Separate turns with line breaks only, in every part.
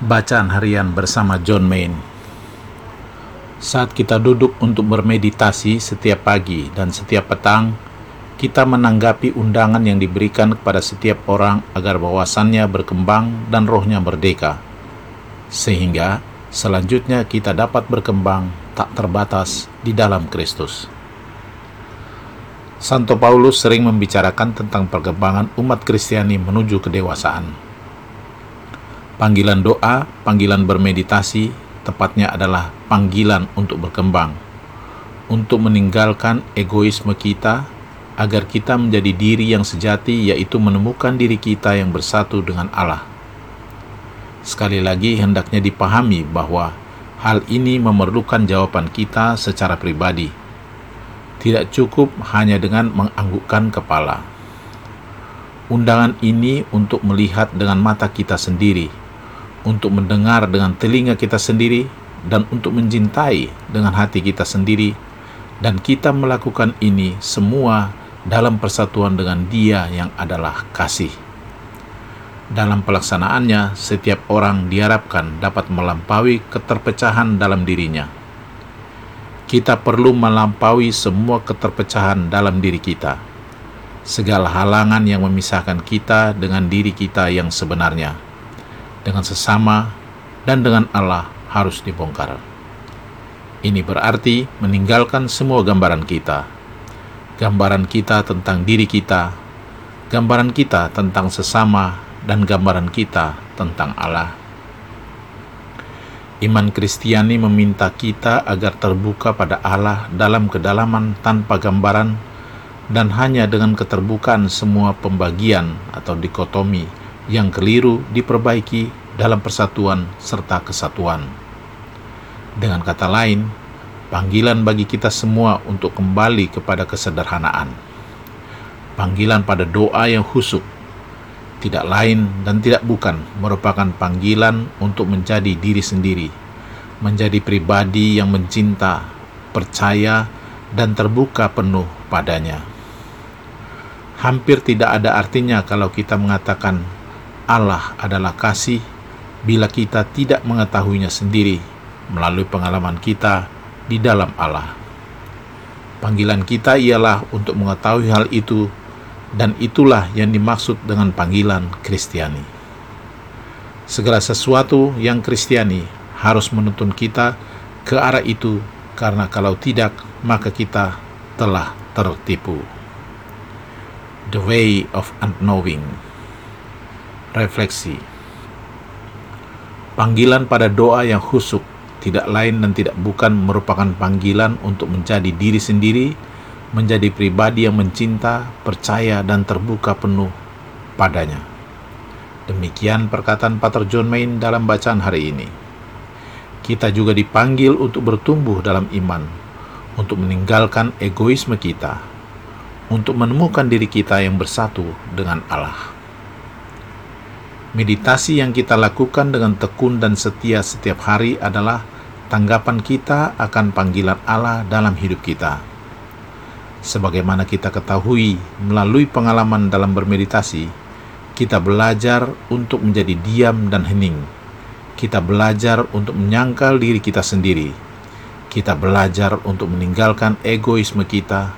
Bacaan harian bersama John Main. Saat kita duduk untuk bermeditasi setiap pagi dan setiap petang, kita menanggapi undangan yang diberikan kepada setiap orang agar wawasannya berkembang dan rohnya merdeka. Sehingga selanjutnya kita dapat berkembang tak terbatas di dalam Kristus. Santo Paulus sering membicarakan tentang perkembangan umat Kristiani menuju kedewasaan Panggilan doa, panggilan bermeditasi, tepatnya adalah panggilan untuk berkembang, untuk meninggalkan egoisme kita, agar kita menjadi diri yang sejati, yaitu menemukan diri kita yang bersatu dengan Allah. Sekali lagi, hendaknya dipahami bahwa hal ini memerlukan jawaban kita secara pribadi. Tidak cukup hanya dengan menganggukkan kepala. Undangan ini untuk melihat dengan mata kita sendiri untuk mendengar dengan telinga kita sendiri dan untuk mencintai dengan hati kita sendiri dan kita melakukan ini semua dalam persatuan dengan Dia yang adalah kasih. Dalam pelaksanaannya, setiap orang diharapkan dapat melampaui keterpecahan dalam dirinya. Kita perlu melampaui semua keterpecahan dalam diri kita, segala halangan yang memisahkan kita dengan diri kita yang sebenarnya dengan sesama, dan dengan Allah harus dibongkar. Ini berarti meninggalkan semua gambaran kita, gambaran kita tentang diri kita, gambaran kita tentang sesama, dan gambaran kita tentang Allah. Iman Kristiani meminta kita agar terbuka pada Allah dalam kedalaman tanpa gambaran dan hanya dengan keterbukaan semua pembagian atau dikotomi yang keliru diperbaiki dalam persatuan serta kesatuan. Dengan kata lain, panggilan bagi kita semua untuk kembali kepada kesederhanaan. Panggilan pada doa yang husuk, tidak lain dan tidak bukan merupakan panggilan untuk menjadi diri sendiri, menjadi pribadi yang mencinta, percaya, dan terbuka penuh padanya. Hampir tidak ada artinya kalau kita mengatakan Allah adalah kasih bila kita tidak mengetahuinya sendiri melalui pengalaman kita di dalam Allah. Panggilan kita ialah untuk mengetahui hal itu, dan itulah yang dimaksud dengan panggilan Kristiani. Segala sesuatu yang Kristiani harus menuntun kita ke arah itu, karena kalau tidak, maka kita telah tertipu. The way of unknowing refleksi. Panggilan pada doa yang husuk tidak lain dan tidak bukan merupakan panggilan untuk menjadi diri sendiri, menjadi pribadi yang mencinta, percaya, dan terbuka penuh padanya. Demikian perkataan Pater John Main dalam bacaan hari ini. Kita juga dipanggil untuk bertumbuh dalam iman, untuk meninggalkan egoisme kita, untuk menemukan diri kita yang bersatu dengan Allah. Meditasi yang kita lakukan dengan tekun dan setia setiap hari adalah tanggapan kita akan panggilan Allah dalam hidup kita. Sebagaimana kita ketahui melalui pengalaman dalam bermeditasi, kita belajar untuk menjadi diam dan hening. Kita belajar untuk menyangkal diri kita sendiri. Kita belajar untuk meninggalkan egoisme kita.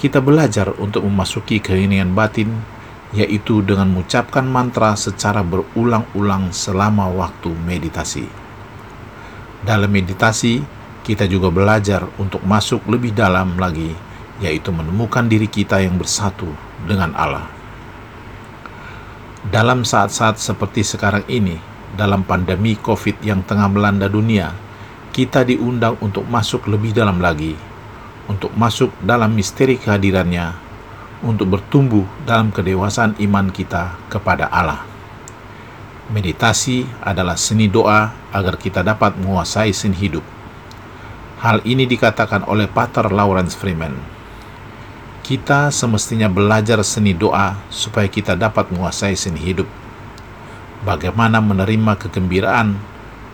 Kita belajar untuk memasuki keheningan batin yaitu dengan mengucapkan mantra secara berulang-ulang selama waktu meditasi. Dalam meditasi, kita juga belajar untuk masuk lebih dalam lagi, yaitu menemukan diri kita yang bersatu dengan Allah. Dalam saat-saat seperti sekarang ini, dalam pandemi COVID yang tengah melanda dunia, kita diundang untuk masuk lebih dalam lagi, untuk masuk dalam misteri kehadirannya untuk bertumbuh dalam kedewasaan iman kita kepada Allah. Meditasi adalah seni doa agar kita dapat menguasai seni hidup. Hal ini dikatakan oleh Pater Lawrence Freeman. Kita semestinya belajar seni doa supaya kita dapat menguasai seni hidup. Bagaimana menerima kegembiraan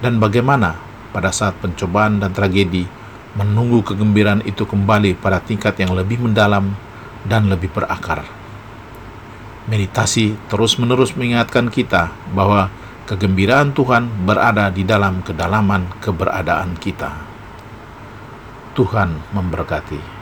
dan bagaimana pada saat pencobaan dan tragedi menunggu kegembiraan itu kembali pada tingkat yang lebih mendalam dan lebih berakar. Meditasi terus-menerus mengingatkan kita bahwa Kegembiraan Tuhan berada di dalam kedalaman keberadaan kita. Tuhan memberkati.